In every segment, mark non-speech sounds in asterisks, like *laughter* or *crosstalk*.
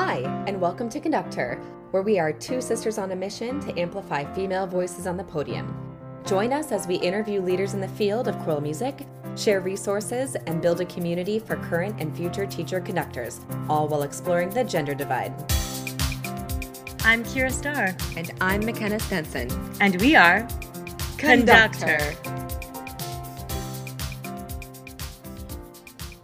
Hi, and welcome to Conductor, where we are two sisters on a mission to amplify female voices on the podium. Join us as we interview leaders in the field of choral music, share resources, and build a community for current and future teacher conductors, all while exploring the gender divide. I'm Kyra Starr. And I'm McKenna Stenson. And we are Conductor. Conductor.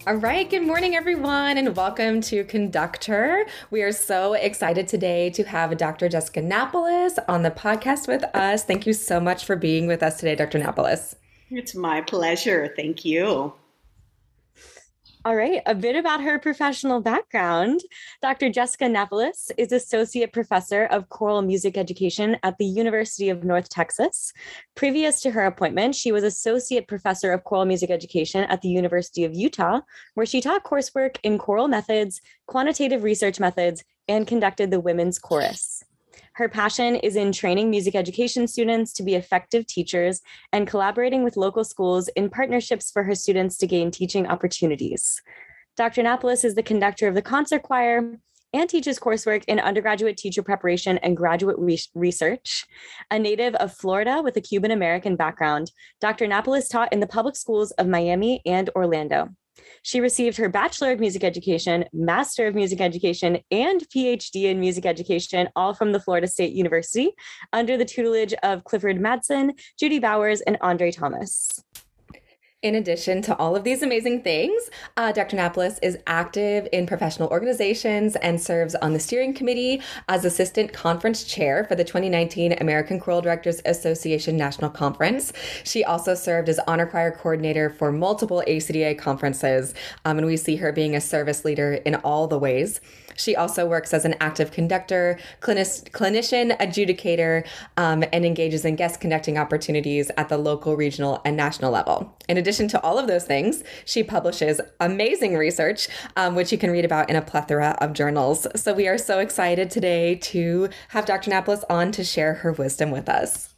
All right, good morning, everyone, and welcome to Conductor. We are so excited today to have Dr. Jessica Napoles on the podcast with us. Thank you so much for being with us today, Dr. Napoles. It's my pleasure. Thank you. All right, a bit about her professional background. Dr. Jessica Napoles is Associate Professor of Choral Music Education at the University of North Texas. Previous to her appointment, she was Associate Professor of Choral Music Education at the University of Utah, where she taught coursework in choral methods, quantitative research methods, and conducted the Women's Chorus. Her passion is in training music education students to be effective teachers and collaborating with local schools in partnerships for her students to gain teaching opportunities. Dr. Napoles is the conductor of the concert choir and teaches coursework in undergraduate teacher preparation and graduate re- research. A native of Florida with a Cuban American background, Dr. Napoles taught in the public schools of Miami and Orlando. She received her Bachelor of Music Education, Master of Music Education, and PhD in Music Education, all from the Florida State University, under the tutelage of Clifford Madsen, Judy Bowers, and Andre Thomas. In addition to all of these amazing things, uh, Dr. Napoles is active in professional organizations and serves on the steering committee as assistant conference chair for the 2019 American Choral Directors Association National Conference. She also served as honor choir coordinator for multiple ACDA conferences, um, and we see her being a service leader in all the ways. She also works as an active conductor, clinic- clinician, adjudicator, um, and engages in guest conducting opportunities at the local, regional, and national level. In addition to all of those things, she publishes amazing research, um, which you can read about in a plethora of journals. So we are so excited today to have Dr. Napoles on to share her wisdom with us.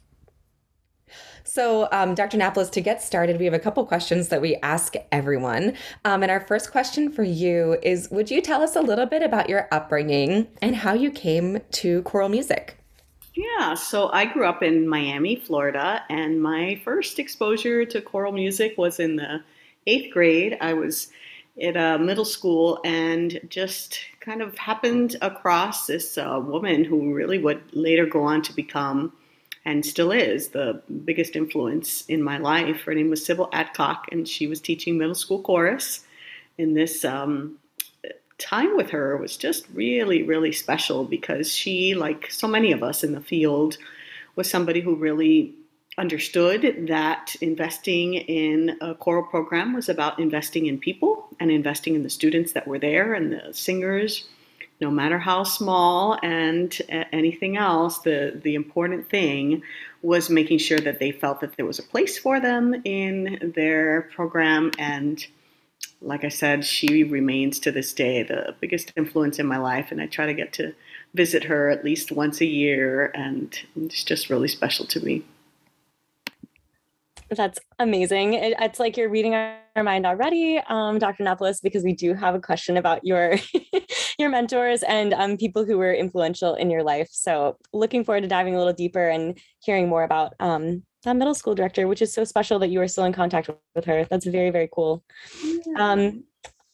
So, um, Dr. Napoles, to get started, we have a couple questions that we ask everyone. Um, and our first question for you is Would you tell us a little bit about your upbringing and how you came to choral music? Yeah, so I grew up in Miami, Florida, and my first exposure to choral music was in the eighth grade. I was at a middle school and just kind of happened across this uh, woman who really would later go on to become and still is the biggest influence in my life. Her name was Sybil Adcock, and she was teaching middle school chorus. And this um, time with her was just really, really special because she, like so many of us in the field, was somebody who really understood that investing in a choral program was about investing in people and investing in the students that were there and the singers no matter how small and anything else, the, the important thing was making sure that they felt that there was a place for them in their program. And like I said, she remains to this day the biggest influence in my life. And I try to get to visit her at least once a year. And it's just really special to me. That's amazing. It, it's like you're reading our mind already, um, Dr. Napoles, because we do have a question about your *laughs* *laughs* your mentors and um, people who were influential in your life. So looking forward to diving a little deeper and hearing more about um, that middle school director, which is so special that you are still in contact with her. That's very, very cool. Yeah. Um,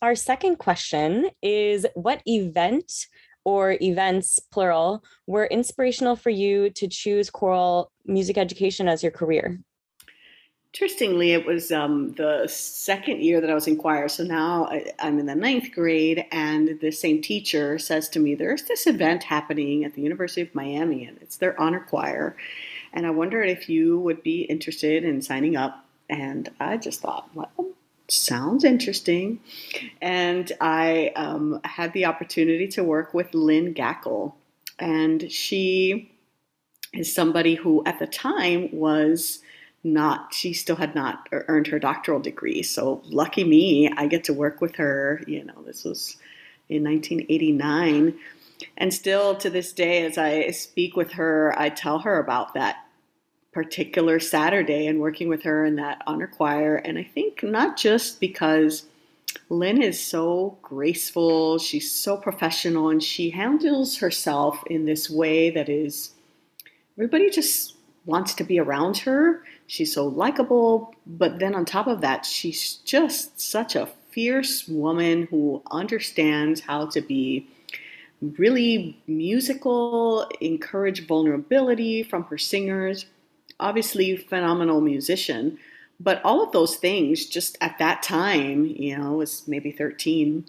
our second question is what event or events, plural, were inspirational for you to choose choral music education as your career? Interestingly, it was um, the second year that I was in choir. So now I, am in the ninth grade, and the same teacher says to me, There's this event happening at the University of Miami, and it's their honor choir. And I wondered if you would be interested in signing up. And I just thought, well, sounds interesting. And I um, had the opportunity to work with Lynn Gackel. And she is somebody who, at the time, was not she still had not earned her doctoral degree. So lucky me i get to work with her you know this was in 1989 and still to this day as i speak with her i tell her about that particular saturday and working with her in that honor choir. And i think not just because Lynn is so graceful, she's so professional, and she handles herself in this way that is everybody just wants to be around her. She's so likable, but then on top of that, she's just such a fierce woman who understands how to be really musical, encourage vulnerability from her singers. Obviously, phenomenal musician, but all of those things just at that time, you know, was maybe 13,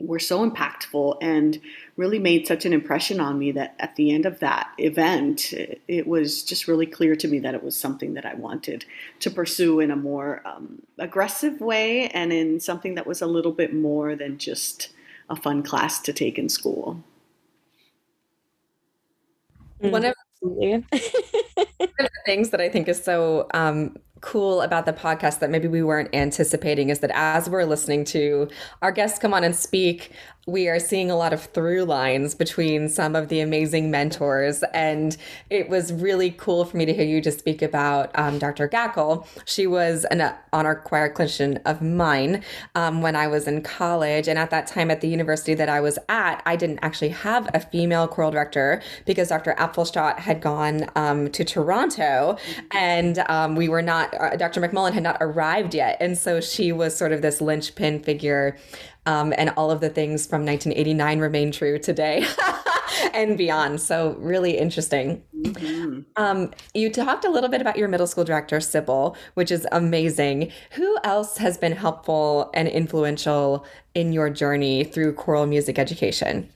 were so impactful and really made such an impression on me that at the end of that event, it, was just really clear to me that it was something that I wanted to pursue in a more um, aggressive way and in something that was a little bit more than just a fun class to take in school. One of, one of the things that I think is so um, cool about the podcast that maybe we weren't anticipating is that as we're listening to our guests come on and speak, we are seeing a lot of through lines between some of the amazing mentors. And it was really cool for me to hear you just speak about um, Dr. Gackel. She was an honor choir clinician of mine um, when I was in college. And at that time at the university that I was at, I didn't actually have a female choral director because Dr. Apfelstadt had gone um, to Toronto and um, we were not, uh, Dr. McMullen had not arrived yet. And so she was sort of this linchpin figure um, and all of the things from 1989 remain true today *laughs* and beyond. So, really interesting. Mm-hmm. Um, you talked a little bit about your middle school director, Sybil, which is amazing. Who else has been helpful and influential in your journey through choral music education?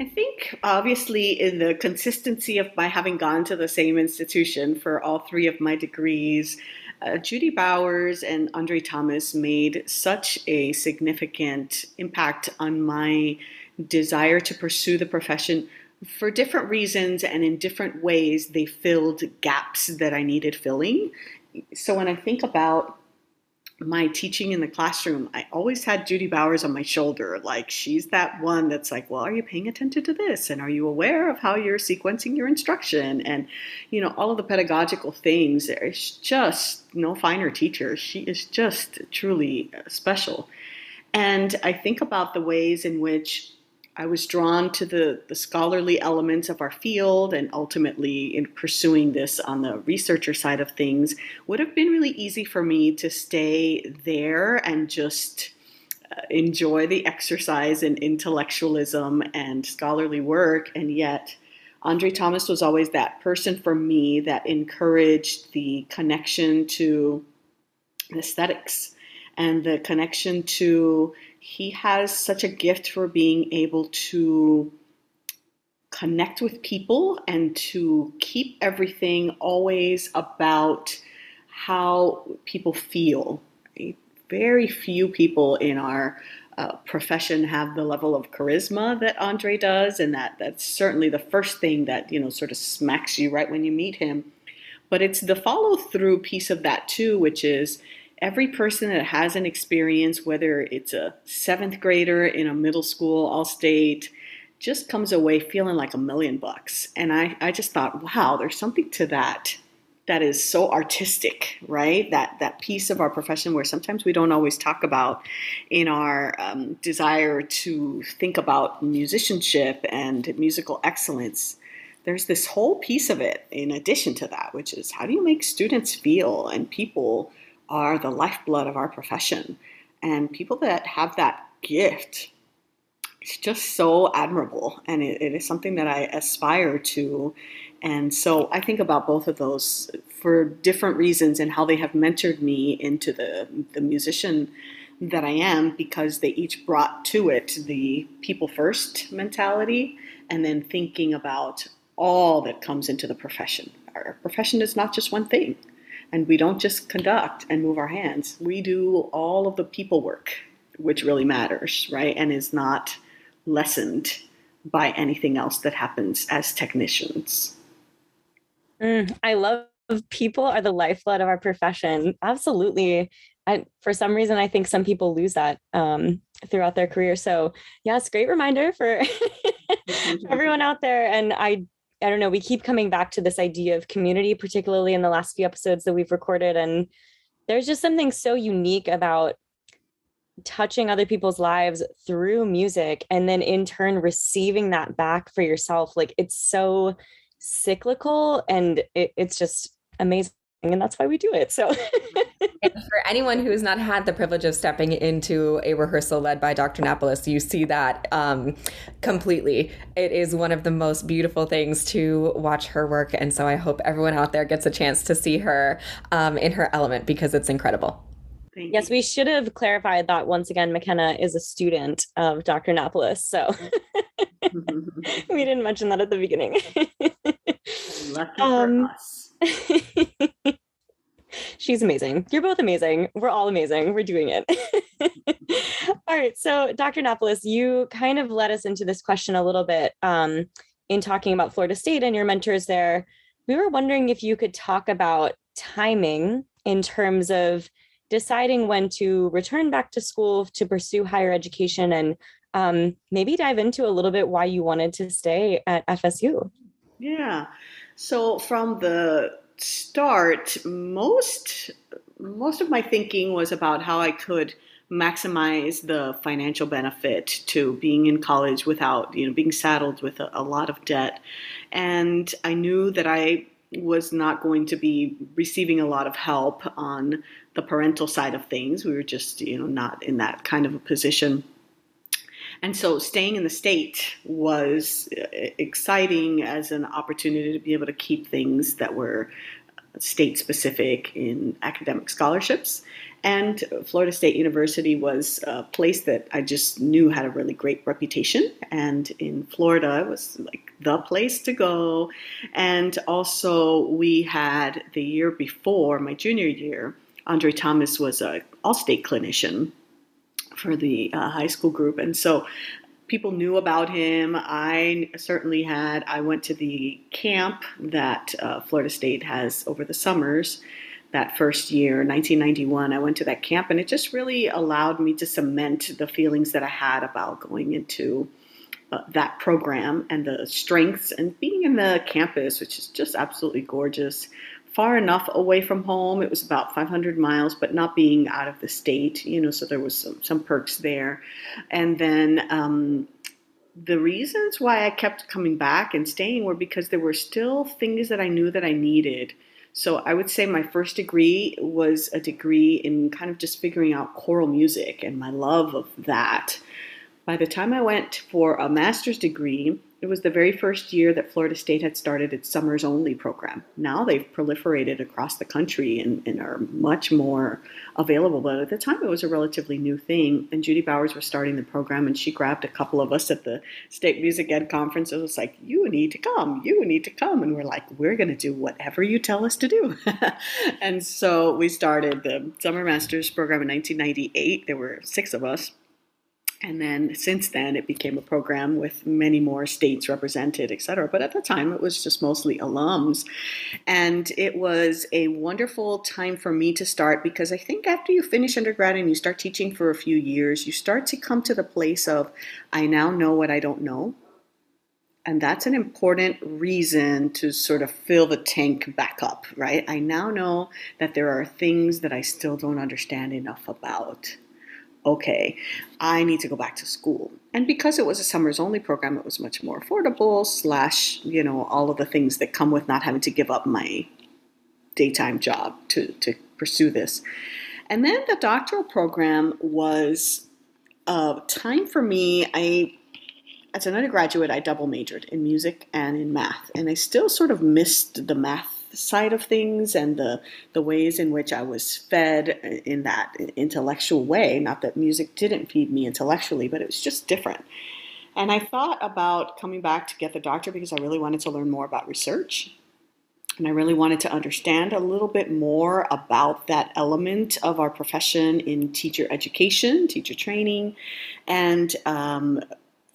I think obviously in the consistency of my having gone to the same institution for all three of my degrees, uh, Judy Bowers and Andre Thomas made such a significant impact on my desire to pursue the profession for different reasons and in different ways. They filled gaps that I needed filling. So when I think about my teaching in the classroom, I always had Judy Bowers on my shoulder. Like, she's that one that's like, well, are you paying attention to this? And are you aware of how you're sequencing your instruction? And, you know, all of the pedagogical things. There's just no finer teacher. She is just truly uh, special. And I think about the ways in which I was drawn to the, the scholarly elements of our field and ultimately in pursuing this on the researcher side of things would have been really easy for me to stay there and just uh, enjoy the exercise in intellectualism and scholarly work. And yet, Andre Thomas was always that person for me that encouraged the connection to aesthetics and the connection to he has such a gift for being able to connect with people and to keep everything always about how people feel. Very few people in our uh, profession have the level of charisma that Andre does, and that that's certainly the first thing that you know sort of smacks you right when you meet him. But it's the follow through piece of that too, which is every person that has an experience, whether it's a seventh grader in a middle school, all state, just comes away feeling like a million bucks. And I, I just thought, wow, there's something to that that is so artistic, right? That that piece of our profession where sometimes we don't always talk about in our um, desire to think about musicianship and musical excellence. There's this whole piece of it in addition to that, which is how do you make students feel and people are the lifeblood of our profession. And people that have that gift, it's just so admirable. And it, it is something that I aspire to. And so I think about both of those for different reasons and how they have mentored me into the, the musician that I am because they each brought to it the people first mentality and then thinking about all that comes into the profession. Our profession is not just one thing. And we don't just conduct and move our hands, we do all of the people work, which really matters, right? And is not lessened by anything else that happens as technicians. Mm, I love people are the lifeblood of our profession. Absolutely. And for some reason, I think some people lose that um, throughout their career. So, yeah, it's a great reminder for *laughs* everyone out there. And I I don't know, we keep coming back to this idea of community, particularly in the last few episodes that we've recorded. And there's just something so unique about touching other people's lives through music and then in turn receiving that back for yourself like it's so cyclical and it, it's just amazing and that's why we do it so *laughs* for anyone who has not had the privilege of stepping into a rehearsal led by dr napoles you see that um, completely it is one of the most beautiful things to watch her work and so i hope everyone out there gets a chance to see her um, in her element because it's incredible Thank yes, you. we should have clarified that once again. McKenna is a student of Dr. Napoles, so *laughs* *laughs* we didn't mention that at the beginning. Lucky um, *laughs* she's amazing. You're both amazing. We're all amazing. We're doing it. *laughs* all right. So, Dr. Napoles, you kind of led us into this question a little bit um, in talking about Florida State and your mentors there. We were wondering if you could talk about timing in terms of deciding when to return back to school to pursue higher education and um, maybe dive into a little bit why you wanted to stay at FSU. Yeah. So from the start, most most of my thinking was about how I could maximize the financial benefit to being in college without you know being saddled with a, a lot of debt and i knew that i was not going to be receiving a lot of help on the parental side of things. We were just, you know, not in that kind of a position. And so staying in the state was uh, exciting as an opportunity to be able to keep things that were state specific in academic scholarships. And Florida State University was a place that I just knew had a really great reputation. And in Florida, it was like the place to go. And also, we had the year before, my junior year, Andre Thomas was a all-state clinician for the uh, high school group, and so people knew about him. I certainly had. I went to the camp that uh, Florida State has over the summers. That first year, 1991, I went to that camp, and it just really allowed me to cement the feelings that I had about going into uh, that program and the strengths and being in the campus, which is just absolutely gorgeous far enough away from home. It was about 500 miles, but not being out of the state, you know, so there was some, some perks there. And then um, the reasons why I kept coming back and staying were because there were still things that I knew that I needed. So I would say my first degree was a degree in kind of just figuring out choral music and my love of that. By the time I went for a master's degree, it was the very first year that Florida State had started its summers only program. Now they've proliferated across the country and, and, are much more available. But at the time, it was a relatively new thing. And Judy Bowers was starting the program, and she grabbed a couple of us at the State Music Ed conference. It was like, You need to come. You need to come. And we're like, We're going to do whatever you tell us to do. *laughs* and so we started the Summer Masters program in 1998. There were six of us and then since then, it became a program with many more states represented, et cetera. But at the time, it was just mostly alums. And it was a wonderful time for me to start because I think after you finish undergrad and you start teaching for a few years, you start to come to the place of, I now know what I don't know. And that's an important reason to sort of fill the tank back up, right? I now know that there are things that I still don't understand enough about okay, I need to go back to school. And because it was a summers only program, it was much more affordable, slash, you know, all of the things that come with not having to give up my daytime job to, to pursue this. And then the doctoral program was a time for me. I, as an undergraduate, I double majored in music and in math, and I still sort of missed the math side of things and the the ways in which I was fed in that intellectual way. Not that music didn't feed me intellectually, but it was just different. And I thought about coming back to get the doctor because I really wanted to learn more about research. And I really wanted to understand a little bit more about that element of our profession in teacher education, teacher training, and um,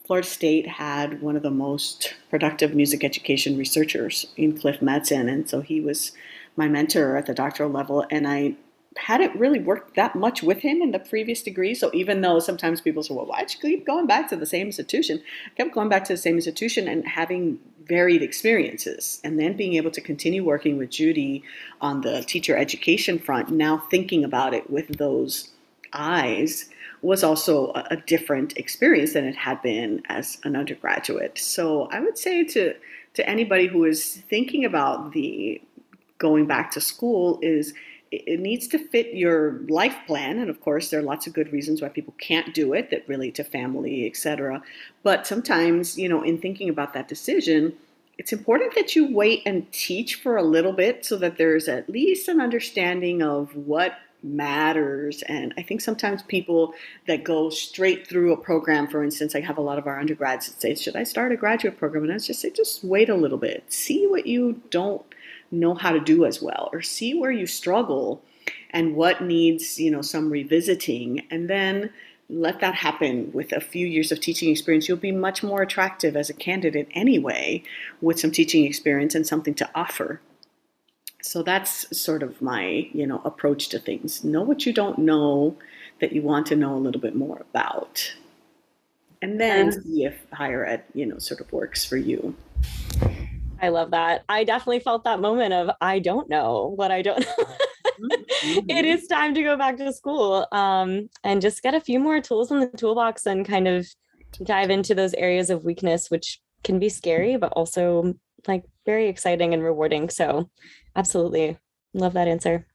Florida State had one of the most productive music education researchers in Cliff Madsen, and so he was my mentor at the doctoral level. And I hadn't really worked that much with him in the previous degree. So even though sometimes people say, "Well, why'd you keep going back to the same institution?" I kept going back to the same institution and having varied experiences, and then being able to continue working with Judy on the teacher education front. Now thinking about it with those eyes was also a, different experience than it had been as an undergraduate. So I would say to to anybody who is thinking about the going back to school is it needs to fit your life plan and of course there are lots of good reasons why people can't do it that relate to family etc but sometimes you know in thinking about that decision it's important that you wait and teach for a little bit so that there's at least an understanding of what matters. And I think sometimes people that go straight through a program, for instance, I have a lot of our undergrads that say, Should I start a graduate program? And I just say, Just wait a little bit, see what you don't know how to do as well, or see where you struggle and what needs, you know, some revisiting. And then let that happen with a few years of teaching experience. You'll be much more attractive as a candidate anyway with some teaching experience and something to offer so that's sort of my you know approach to things. Know what you don't know that you want to know a little bit more about. And then see if higher ed you know sort of works for you. I love that. I definitely felt that moment of i don't know what i don't know. Mm-hmm. *laughs* it is time to go back to school um, and just get a few more tools in the toolbox and kind of dive into those areas of weakness which can be scary but also like very exciting and rewarding so Absolutely. Love that answer.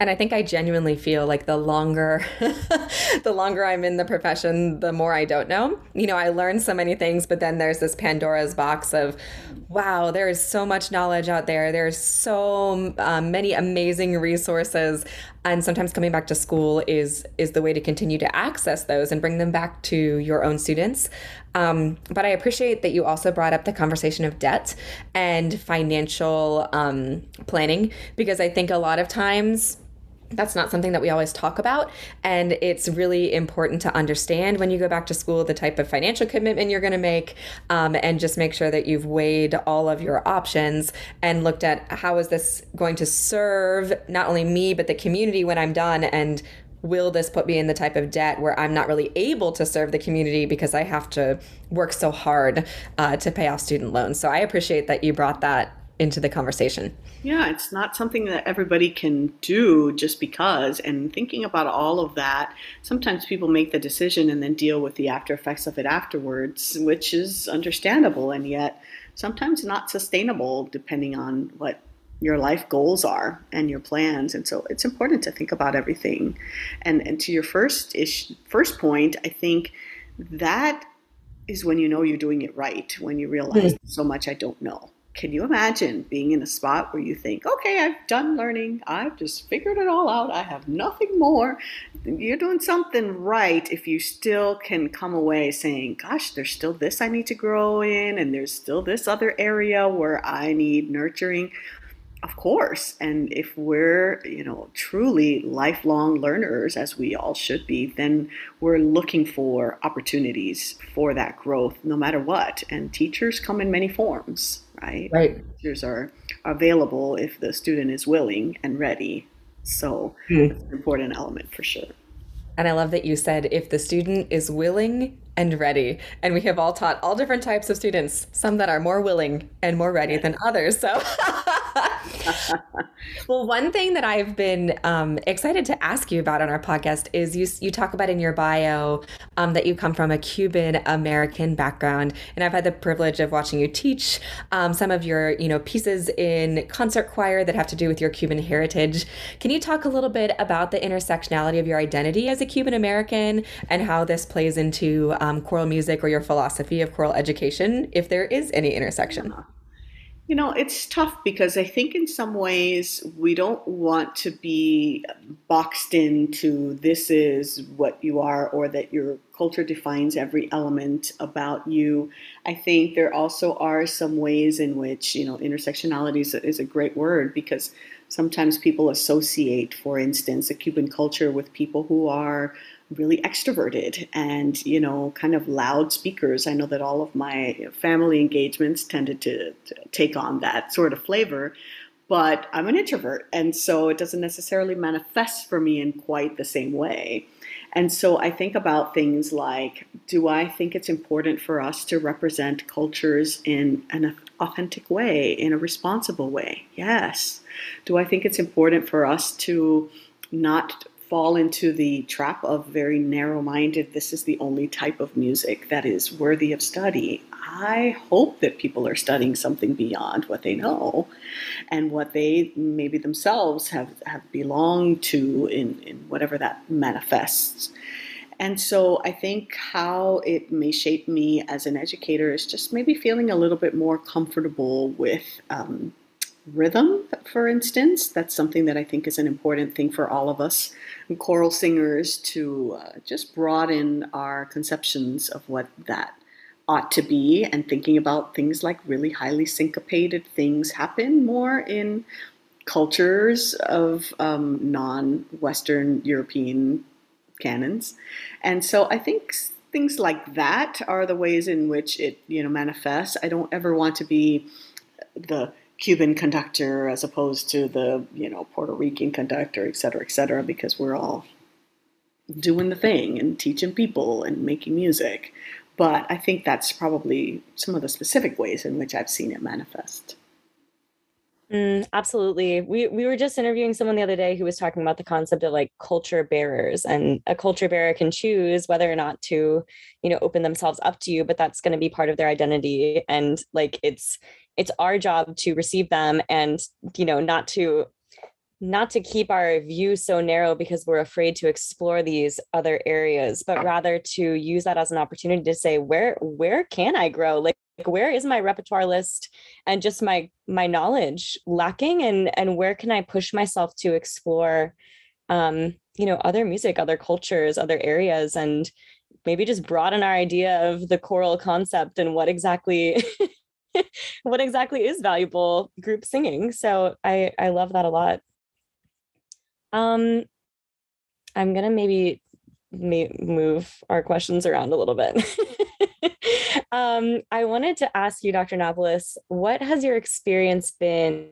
And I think I genuinely feel like the longer *laughs* the longer I'm in the profession, the more I don't know. You know, I learn so many things, but then there's this Pandora's box of wow, there is so much knowledge out there. There's so um, many amazing resources, and sometimes coming back to school is is the way to continue to access those and bring them back to your own students. Um, but I appreciate that you also brought up the conversation of debt and financial um, planning because I think a lot of times that's not something that we always talk about. And it's really important to understand when you go back to school the type of financial commitment you're going to make um, and just make sure that you've weighed all of your options and looked at how is this going to serve not only me, but the community when I'm done and will this put me in the type of debt where I'm not really able to serve the community because I have to work so hard uh, to pay off student loans? So I appreciate that you brought that into the conversation. Yeah, it's not something that everybody can do just because. And thinking about all of that, sometimes people make the decision and then deal with the after effects of it afterwards, which is understandable and yet sometimes not sustainable depending on what your life goals are and your plans. And so it's important to think about everything. And, and to your first ish, first point, I think that is when you know you're doing it right, when you realize mm-hmm. so much I don't know can you imagine being in a spot where you think, okay, I've done learning, I've just figured it all out, I have nothing more? You're doing something right if you still can come away saying, gosh, there's still this I need to grow in, and there's still this other area where I need nurturing. Of course. And if we're, you know, truly lifelong learners, as we all should be, then we're looking for opportunities for that growth no matter what. And teachers come in many forms right? Right. Teachers are available if the student is willing and ready. So mm. it's an important element for sure. And I love that you said if the student is willing and ready. And we have all taught all different types of students, some that are more willing and more ready than others. So *laughs* *laughs* well, one thing that I've been um, excited to ask you about on our podcast is you, you talk about in your bio um, that you come from a Cuban American background, and I've had the privilege of watching you teach um, some of your you know pieces in concert choir that have to do with your Cuban heritage. Can you talk a little bit about the intersectionality of your identity as a Cuban American and how this plays into um, choral music or your philosophy of choral education, if there is any intersection? You know, it's tough because I think in some ways we don't want to be boxed into this is what you are or that your culture defines every element about you. I think there also are some ways in which, you know, intersectionality is a, is a great word because sometimes people associate, for instance, a Cuban culture with people who are really extroverted and you know kind of loud speakers. I know that all of my family engagements tended to, to, take on that sort of flavor but i'm an introvert and so it doesn't necessarily manifest for me in quite the same way. And so i think about things like do i think it's important for us to represent cultures in an authentic way in a responsible way? Yes. Do i think it's important for us to not fall into the trap of very narrow minded, this is the only type of music that is worthy of study. I hope that people are studying something beyond what they know and what they maybe themselves have, have belonged to in, in whatever that manifests. And so I think how it may shape me as an educator is just maybe feeling a little bit more comfortable with um, rhythm, for instance. That's something that I think is an important thing for all of us choral singers to uh, just broaden our conceptions of what that ought to be and thinking about things like really highly syncopated things happen more in cultures of um, non Western European canons. And so I think things like that are the ways in which it you know manifests. I don't ever want to be the Cuban conductor as opposed to the you know Puerto Rican conductor, et cetera, et cetera, because we're all doing the thing and teaching people and making music. But I think that's probably some of the specific ways in which I've seen it manifest. Mm, absolutely. We we were just interviewing someone the other day who was talking about the concept of like culture bearers and a culture bearer can choose whether or not to, you know, open themselves up to you, but that's going to be part of their identity and like it's it's our job to receive them and you know not to not to keep our view so narrow because we're afraid to explore these other areas but rather to use that as an opportunity to say where where can i grow? Like where is my repertoire list and just my my knowledge lacking? And and where can i push myself to explore um you know other music other cultures other areas and maybe just broaden our idea of the choral concept and what exactly *laughs* *laughs* what exactly is valuable group singing. So I I love that a lot. Um, I'm gonna maybe move our questions around a little bit. *laughs* um, I wanted to ask you, Dr. Napoles, what has your experience been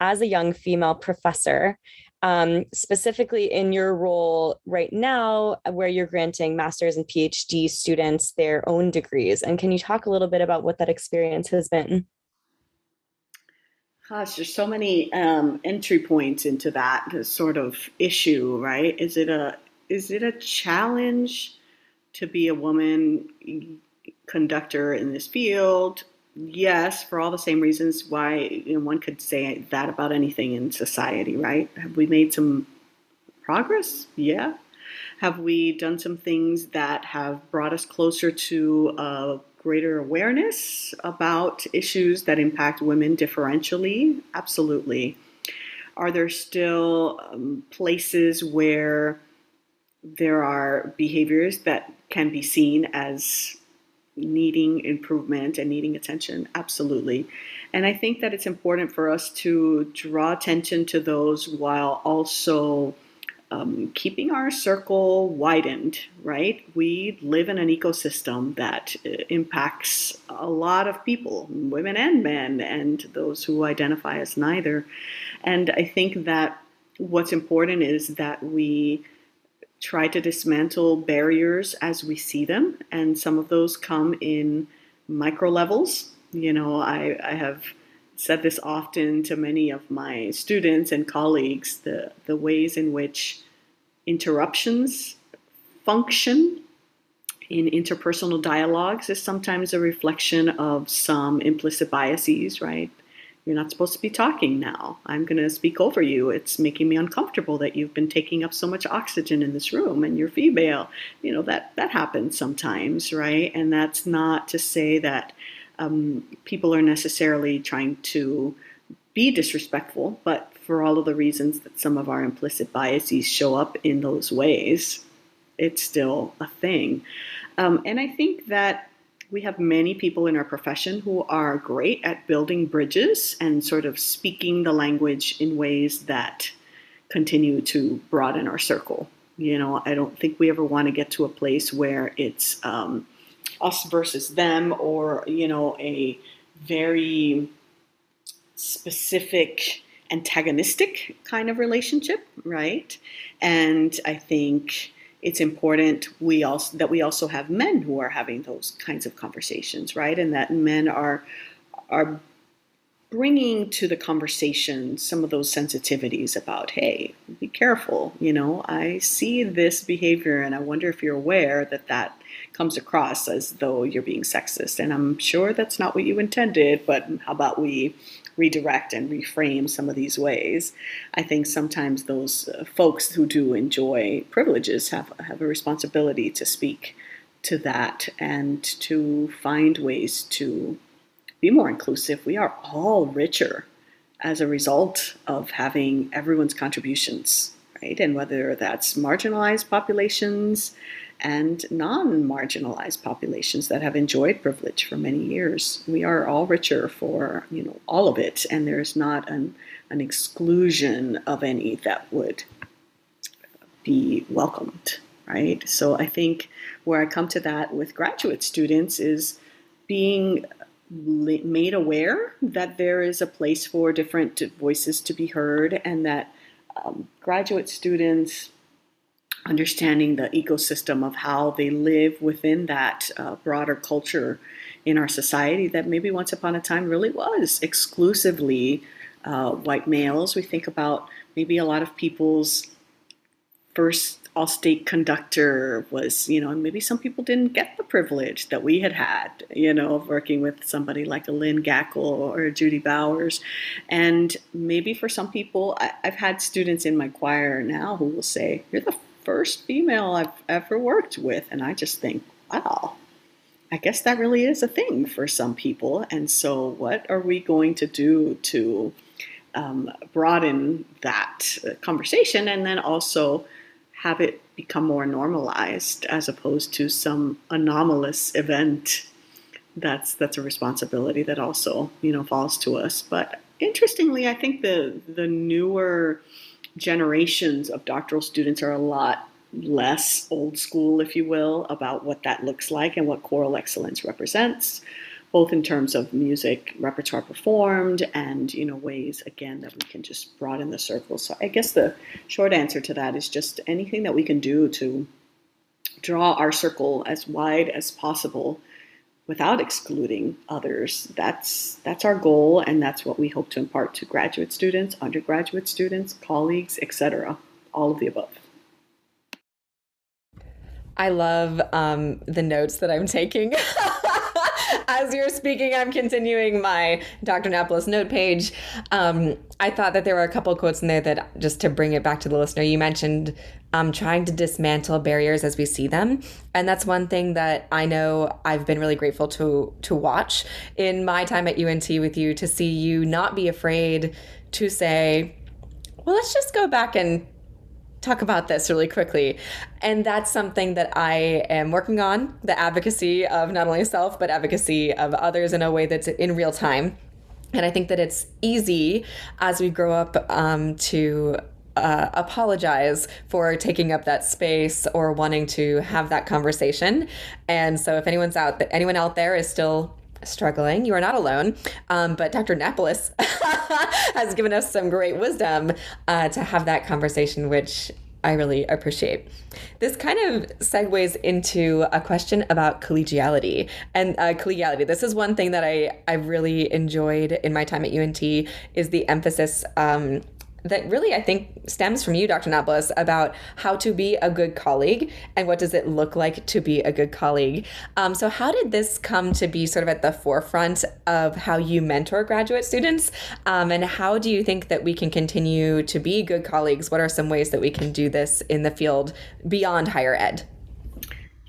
as a young female professor um, specifically in your role right now, uh, where you're granting master's and PhD students their own degrees. And can you talk a little bit about what that experience has been? Gosh, there's so many um, entry points into that sort of issue, right? Is it a is it a challenge to be a woman conductor in this field? Yes, for all the same reasons why you know, one could say that about anything in society, right? Have we made some progress? Yeah. Have we done some things that have brought us closer to a greater awareness about issues that impact women differentially? Absolutely. Are there still um, places where there are behaviors that can be seen as needing improvement and needing attention, absolutely. And I think that it's important for us to draw attention to those while also um, keeping our circle widened, right? We live in an ecosystem that uh, impacts a lot of people, women and men, and those who identify as neither. And I think that what's important is that we try to dismantle barriers as we see them, and some of those come in micro levels. You know, I, I have said this often to many of my students and colleagues the, the ways in which interruptions function in interpersonal dialogues is sometimes a reflection of some implicit biases, right? You're not supposed to be talking now. I'm going to speak over you. It's making me uncomfortable that you've been taking up so much oxygen in this room and you're female. You know, that, that happens sometimes, right? And that's not to say that um, people are necessarily trying to be disrespectful, but for all of the reasons that some of our implicit biases show up in those ways, it's still a thing. Um, and I think that we have many people in our profession who are great at building bridges and sort of speaking the language in ways that continue to broaden our circle. You know, I don't think we ever want to get to a place where it's um, us versus them or, you know, a very specific antagonistic kind of relationship, right? And I think it's important we also that we also have men who are having those kinds of conversations, right? And that men are are bringing to the conversation some of those sensitivities about, hey, be careful. You know, I see this behavior and I wonder if you're aware that that comes across as though you're being sexist. And I'm sure that's not what you intended, but how about we redirect and reframe some of these ways? I think sometimes those uh, folks who do enjoy privileges have, have a responsibility to speak to that and to find ways to be more inclusive. We are all richer as a result of having everyone's contributions, right? And whether that's marginalized populations and non marginalized populations that have enjoyed privilege for many years, we are all richer for you know all of it, and there's not an, an exclusion of any that would be welcomed, right? So I think where I come to that with graduate students is being made aware that there is a place for different voices to be heard and that um, graduate students understanding the ecosystem of how they live within that uh, broader culture in our society that maybe once upon a time really was exclusively uh, white males. We think about maybe a lot of people's first all-state conductor was, you know, and maybe some people didn't get the privilege that we had had, you know, of working with somebody like a Lynn Gackel or a Judy Bowers. And maybe for some people, I, I've had students in my choir now who will say, you're the first female I've ever worked with. And I just think, wow, I guess that really is a thing for some people. And so, what are we going to do to um, broaden that conversation and then also have it become more normalized as opposed to some anomalous event that's that's a responsibility that also you know falls to us but interestingly i think the the newer generations of doctoral students are a lot less old school if you will about what that looks like and what choral excellence represents both in terms of music repertoire performed and you know ways again that we can just broaden the circle. So i guess the short answer to that is just anything that we can do to draw our circle as wide as possible without excluding others. That's that's our goal and that's what we hope to impart to graduate students undergraduate students colleagues etc all of the above. I love um, the notes that I'm taking. *laughs* as you're speaking, I'm continuing my Dr. Napoles note page. Um, I thought that there were a couple quotes in there that just to bring it back to the listener, you mentioned um, trying to dismantle barriers as we see them, and that's one thing that I know I've been really grateful to to watch in my time at UNT with you to see you not be afraid to say, well, let's just go back and talk about this really quickly. And that's something that I am working on the advocacy of not only self, but advocacy of others in a way that's in real time. And I think that it's easy as we grow up um, to uh, apologize for taking up that space or wanting to have that conversation. And so, if anyone's out, anyone out there is still struggling, you are not alone. Um, but Dr. Napoles *laughs* has given us some great wisdom uh, to have that conversation, which I really appreciate. This kind of segues into a question about collegiality and uh, collegiality. This is one thing that I I really enjoyed in my time at UNT is the emphasis um, that really I think stems from you, Dr. Napoles, about how to be a good colleague and what does it look like to be a good colleague. Um, so, how did this come to be sort of at the forefront of how you mentor graduate students? Um, and how do you think that we can continue to be good colleagues? What are some ways that we can do this in the field beyond higher ed?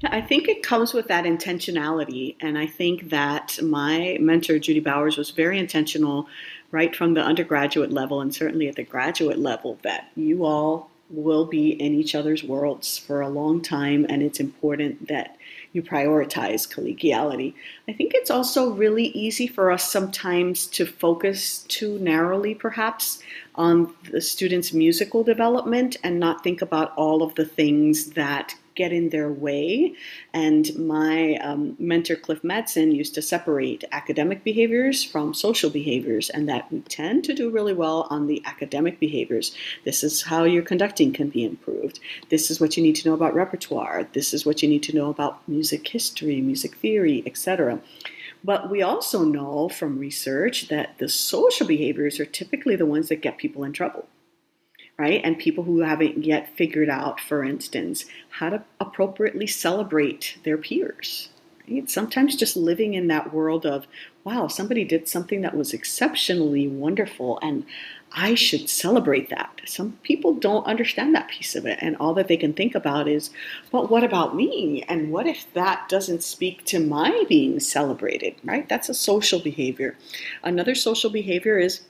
I think it comes with that intentionality. And I think that my mentor, Judy Bowers, was very intentional right from the undergraduate level and certainly at the graduate level that you all will be in each other's worlds for a long time and it's important that you prioritize collegiality. I think it's also really easy for us sometimes to focus too narrowly, perhaps, on the student's musical development and not think about all of the things that get in their way. And my um, mentor, Cliff Madsen, used to separate academic behaviors from social behaviors, and that we tend to do really well on the academic behaviors. This is how your conducting can be improved. This is what you need to know about repertoire. This is what you need to know about music history, music theory, etc But we also know from research that the social behaviors are typically the ones that get people in trouble right? And people who haven't yet figured out, for instance, how to appropriately celebrate their peers. Right? Sometimes just living in that world of, wow, somebody did something that was exceptionally wonderful and I should celebrate that. Some people don't understand that piece of it, and all that they can think about is, but what about me? And what if that doesn't speak to my being celebrated, right? That's a social behavior. Another social behavior is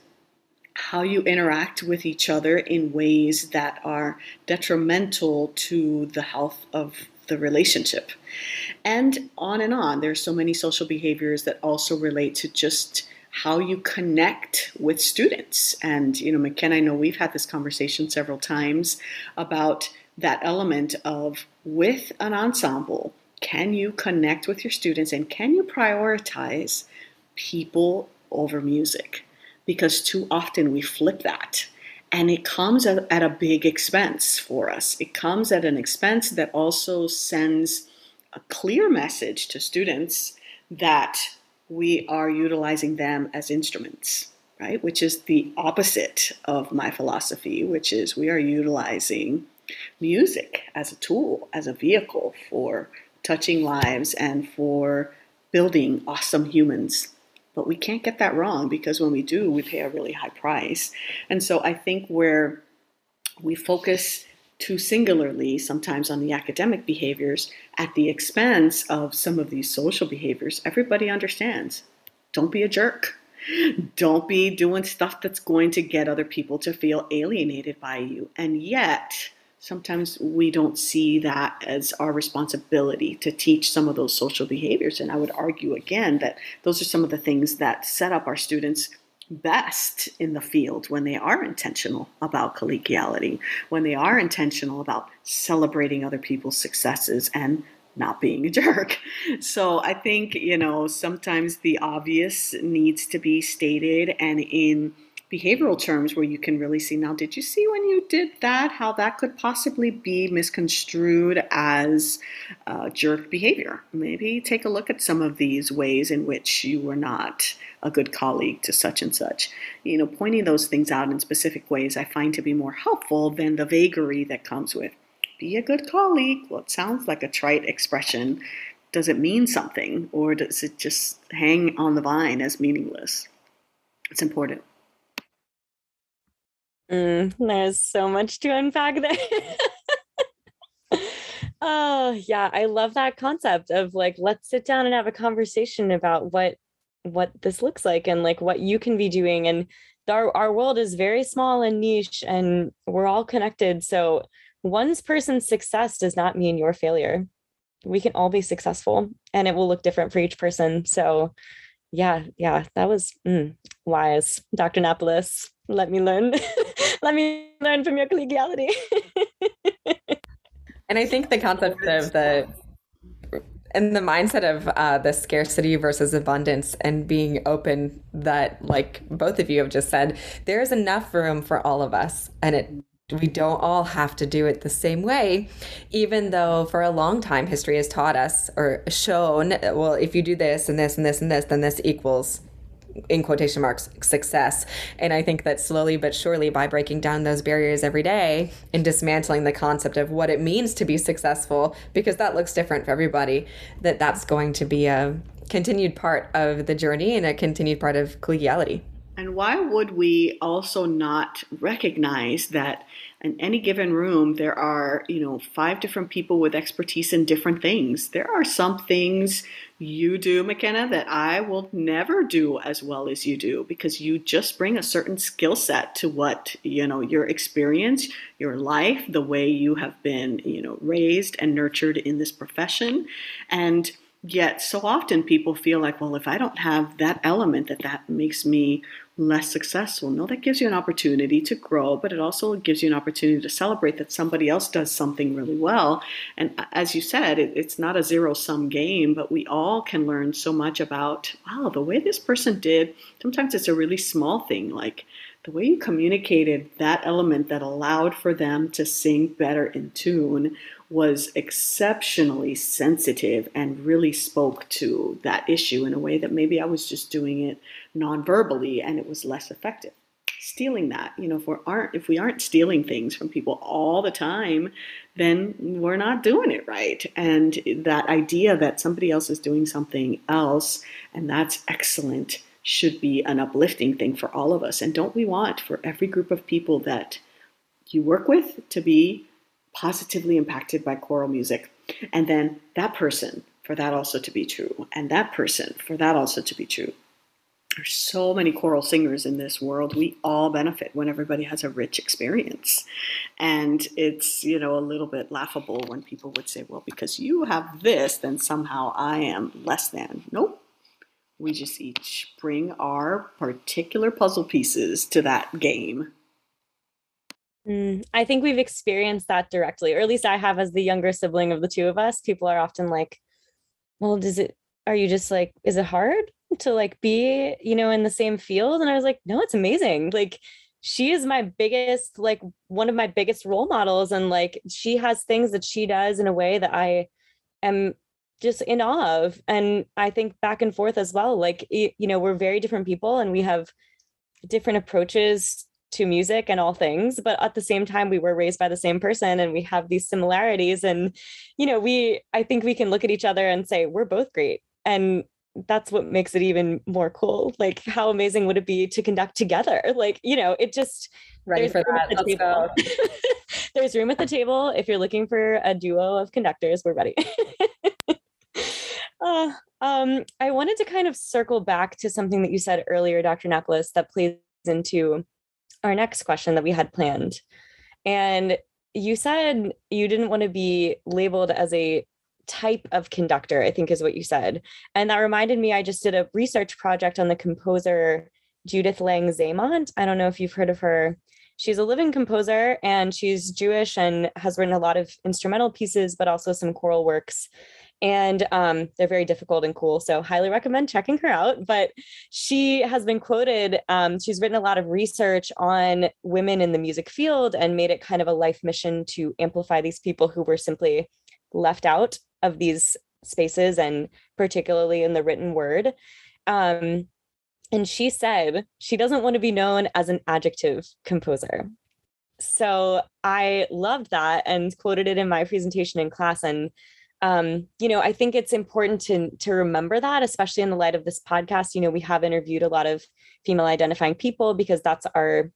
how you interact with each other in ways that are detrimental to the health of the relationship. And on and on. There's so many social behaviors that also relate to just how you connect with students. And, you know, McKenna, I know we've had this conversation several times about that element of with an ensemble, can you connect with your students and can you prioritize people over music? Because too often we flip that. And it comes at, at, a big expense for us. It comes at an expense that also sends a clear message to students that we are utilizing them as instruments, right? Which is the opposite of my philosophy, which is we are utilizing music as a tool, as a vehicle for touching lives and for building awesome humans but we can't get that wrong because when we do, we pay a really high price. And so I think where we focus too singularly sometimes on the academic behaviors at the expense of some of these social behaviors, everybody understands. Don't be a jerk. Don't be doing stuff that's going to get other people to feel alienated by you. And yet, sometimes we don't see that as our responsibility to teach some of those social behaviors. And I would argue again that those are some of the things that set up our students best in the field when they are intentional about collegiality, when they are intentional about celebrating other people's successes and not being a jerk. *laughs* So I think, you know, sometimes the obvious needs to be stated and in behavioral terms where you can really see now did you see when you did that how that could possibly be misconstrued as uh, jerk behavior? Maybe take a look at some of these ways in which you were not a good colleague to such and such. You know pointing those things out in specific ways i find to be more helpful than the vagary that comes with be a good colleague. Well it sounds like a trite expression. Does it mean something or does it just hang on the vine as meaningless? It's important Mm, there's so much to unpack there. *laughs* oh, yeah, I love that concept of like let's sit down and have a conversation about what what this looks like and like what you can be doing and our our world is very small and niche and we're all connected. So one person's success does not mean your failure. We can all be successful and it will look different for each person. So yeah, yeah, that was mm, wise, Dr. Nápoles. Let me learn. *laughs* Let me learn from your collegiality. *laughs* and I think the concept of the and the mindset of uh, the scarcity versus abundance and being open that like both of you have just said there is enough room for all of us and it we don't all have to do it the same way, even though for a long time history has taught us or shown, well, if you do this and this and this and this, then this equals in quotation marks success and i think that slowly but surely by breaking down those barriers every day and dismantling the concept of what it means to be successful because that looks different for everybody that that's going to be a continued part of the journey and a continued part of collegiality and why would we also not recognize that in any given room there are, you know, five different people with expertise in different things? There are some things you do, McKenna, that I will never do as well as you do because you just bring a certain skill set to what, you know, your experience, your life, the way you have been, you know, raised and nurtured in this profession. And Yet, so often people feel like, well, if I don't have that element, that that makes me less successful. No, that gives you an opportunity to grow, but it also gives you an opportunity to celebrate that somebody else does something really well. And as you said, it, it's not a zero sum game, but we all can learn so much about, wow, the way this person did. Sometimes it's a really small thing, like the way you communicated that element that allowed for them to sing better in tune was exceptionally sensitive and really spoke to that issue in a way that maybe I was just doing it non-verbally and it was less effective. Stealing that, you know, if we aren't if we aren't stealing things from people all the time, then we're not doing it right. And that idea that somebody else is doing something else and that's excellent should be an uplifting thing for all of us. And don't we want for every group of people that you work with to be positively impacted by choral music. And then that person, for that also to be true. And that person, for that also to be true. There's so many choral singers in this world. We all benefit when everybody has a rich experience. And it's, you know, a little bit laughable when people would say, well, because you have this, then somehow I am less than. Nope. We just each bring our particular puzzle pieces to that game Mm, I think we've experienced that directly, or at least I have as the younger sibling of the two of us. People are often like, well, does it, are you just like, is it hard to like be, you know, in the same field? And I was like, no, it's amazing. Like, she is my biggest, like, one of my biggest role models. And like, she has things that she does in a way that I am just in awe of. And I think back and forth as well. Like, you know, we're very different people and we have different approaches to music and all things but at the same time we were raised by the same person and we have these similarities and you know we i think we can look at each other and say we're both great. And that's what makes it even more cool. Like how amazing would it be to conduct together? *laughs* Like you know it just ready for that? let's go. *laughs* There's room at the table. If you're looking for a duo of conductors we're ready *laughs* uh, um, i wanted to kind of circle back to something that you said earlier dr Nápoles that plays into our next question that we had planned. And you said you didn't want to be labeled as a type of conductor, I think is what you said. And that reminded me, I just did a research project on the composer Judith Lang Zaimont. I don't know if you've heard of her. She's a living composer and she's Jewish and has written a lot of instrumental pieces, but also some choral works and um, they're very difficult and cool. So highly recommend checking her out. But she has been quoted. Um, she's written a lot of research on women in the music field and made it kind of a life mission to amplify these people who were simply left out of these spaces and particularly in the written word. Um, and she said she doesn't want to be known as an adjective composer. So I loved that and quoted it in my presentation in class. And um, you know, I think it's important to to remember that, especially in the light of this podcast. You know, we have interviewed a lot of female identifying people because that's our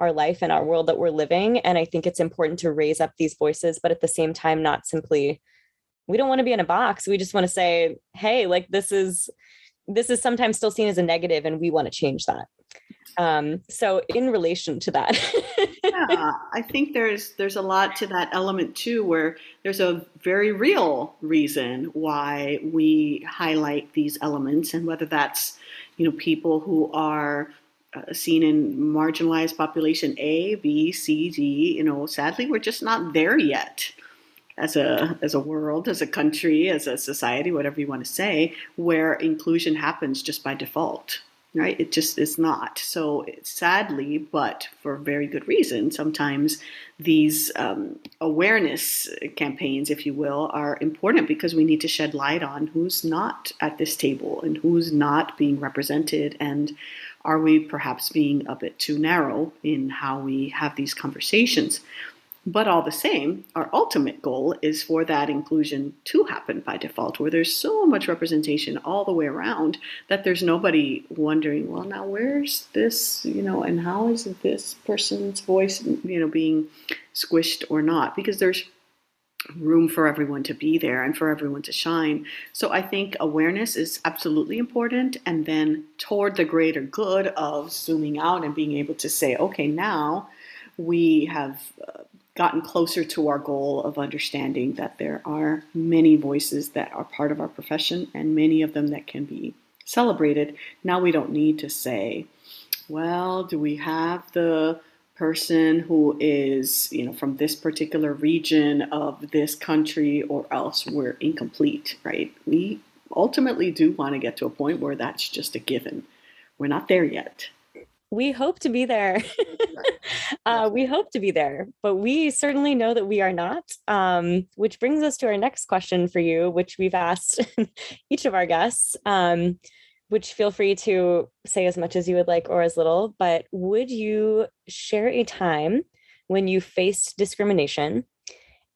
our life and our world that we're living. And I think it's important to raise up these voices, but at the same time, not simply we don't want to be in a box. We just want to say, hey, like this is this is sometimes still seen as a negative, and we want to change that. Um, so in relation to that. *laughs* yeah, I think there's there's a lot to that element too, where there's a very real reason why we highlight these elements, and whether that's you know people who are uh, seen in marginalized population A, B, C, D. You know, sadly, we're just not there yet as a as a world, as a country, as a society, whatever you want to say, where inclusion happens just by default right? It just is not. So sadly, but for very good reason, sometimes these um, awareness campaigns, if you will, are important because we need to shed light on who's not at this table and who's not being represented and are we perhaps being a bit too narrow in how we have these conversations. But all the same, our ultimate goal is for that inclusion to happen by default, where there's so much representation all the way around that there's nobody wondering, well, now where's this, you know, and how is this person's voice, you know, being squished or not? Because there's room for everyone to be there and for everyone to shine. So I think awareness is absolutely important. And then toward the greater good of zooming out and being able to say, okay, now we have. Uh, gotten closer to our goal of understanding that there are many voices that are part of our profession and many of them that can be celebrated. Now we don't need to say, well, do we have the person who is, you know, from this particular region of this country or else we're incomplete, right? We ultimately do want to get to a point where that's just a given. We're not there yet. We hope to be there. *laughs* uh, we hope to be there, but we certainly know that we are not. Um, which brings us to our next question for you, which we've asked *laughs* each of our guests. Um, which feel free to say as much as you would like or as little. But would you share a time when you faced discrimination?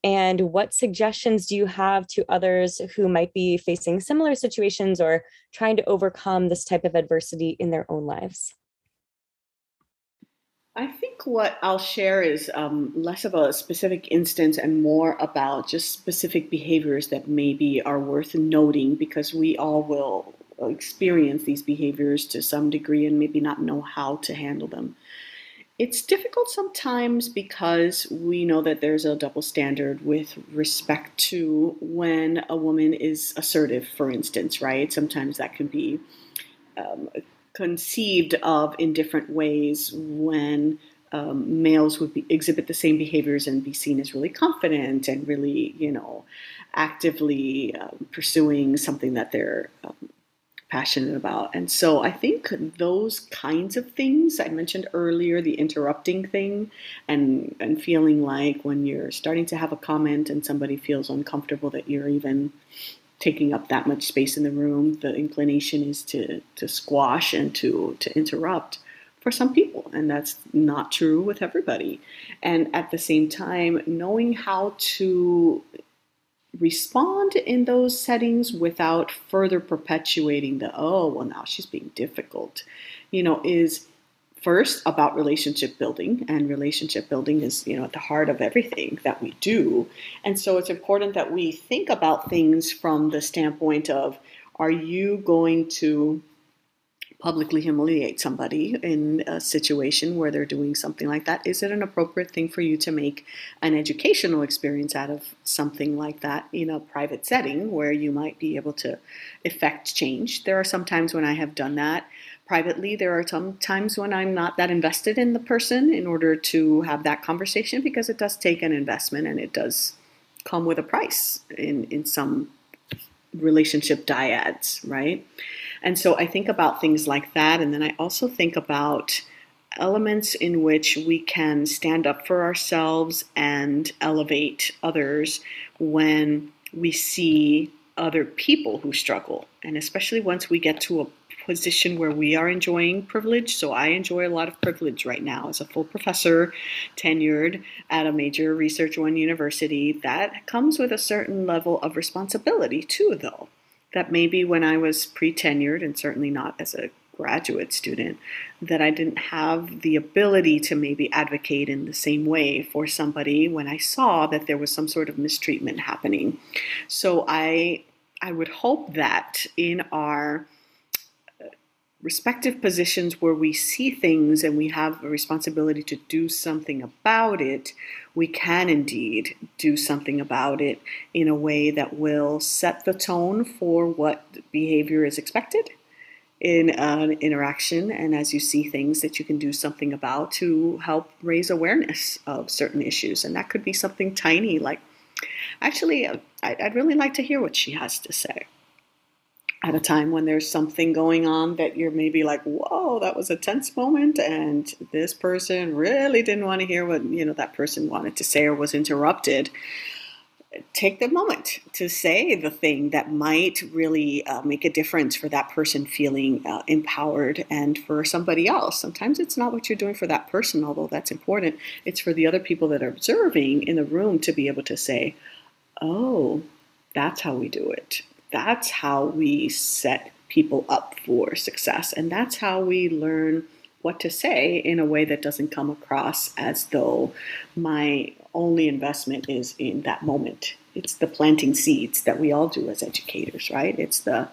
And what suggestions do you have to others who might be facing similar situations or trying to overcome this type of adversity in their own lives? I think what I'll share is um, less of a specific instance and more about just specific behaviors that maybe are worth noting because we all will experience these behaviors to some degree and maybe not know how to handle them. It's difficult sometimes because we know that there's a double standard with respect to when a woman is assertive, for instance, right? Sometimes that can be um, conceived of in different ways when um, males would be, exhibit the same behaviors and be seen as really confident and really, you know, actively um, pursuing something that they're um, passionate about. And so I think those kinds of things I mentioned earlier, the interrupting thing and and feeling like when you're starting to have a comment and somebody feels uncomfortable that you're even taking up that much space in the room, the inclination is to to squash and to to interrupt for some people and that's not true with everybody. And at the same time, knowing how to respond in those settings without further perpetuating the oh well now she's being difficult you know is first about relationship building and relationship building is you know at the heart of everything that we do. And so it's important that we think about things from the standpoint of are you going to publicly humiliate somebody in a situation where they're doing something like that? Is it an appropriate thing for you to make an educational experience out of something like that in a private setting where you might be able to effect change? There are some times when i have done that privately. There are some times when I'm not that invested in the person in order to have that conversation *laughs* because it does take an investment and it does come with a price in, in some relationship dyads, right? And so I think about things like that. And then I also think about elements in which we can stand up for ourselves and elevate others when we see other people who struggle. And especially once we get to a position where we are enjoying privilege. So I enjoy a lot of privilege right now as a full professor, tenured at a major research one university. That comes with a certain level of responsibility too, though. That maybe when I was pre tenured, and certainly not as a graduate student, that I didn't have the ability to maybe advocate in the same way for somebody when I saw that there was some sort of mistreatment happening. So I I would hope that in our respective positions where we see things and we have a responsibility to do something about it, we can indeed do something about it in a way that will set the tone for what behavior is expected in an interaction. And as you see things that you can do something about to help raise awareness of certain issues. And that could be something tiny like, actually, uh, I'd really like to hear what she has to say at a time when there's something going on that you're maybe like, whoa, that was a tense moment, and this person really didn't want to hear what you know that person wanted to say or was interrupted. Take the moment to say the thing that might really uh, make a difference for that person feeling uh, empowered and for somebody else. Sometimes it's not what you're doing for that person, although that's important. It's for the other people that are observing in the room to be able to say, oh, that's how we do it that's how we set people up for success. And that's how we learn what to say in a way that doesn't come across as though my only investment is in that moment. It's the planting seeds that we all do as educators, right? It's the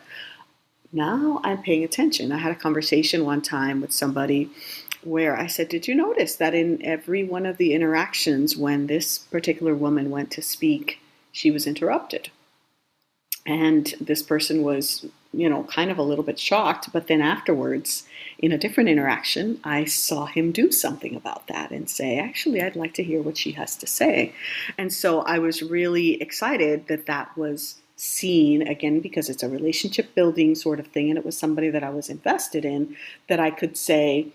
now I'm paying attention. I had a conversation one time with somebody where I said, Did you notice that in every one of the interactions when this particular woman went to speak, she was interrupted? And this person was, you know, kind of a little bit shocked. But then afterwards, in a different interaction, I saw him do something about that and say, actually, I'd like to hear what she has to say. And so I was really excited that that was seen again because it's a relationship building sort of thing and it was somebody that I was invested in that I could say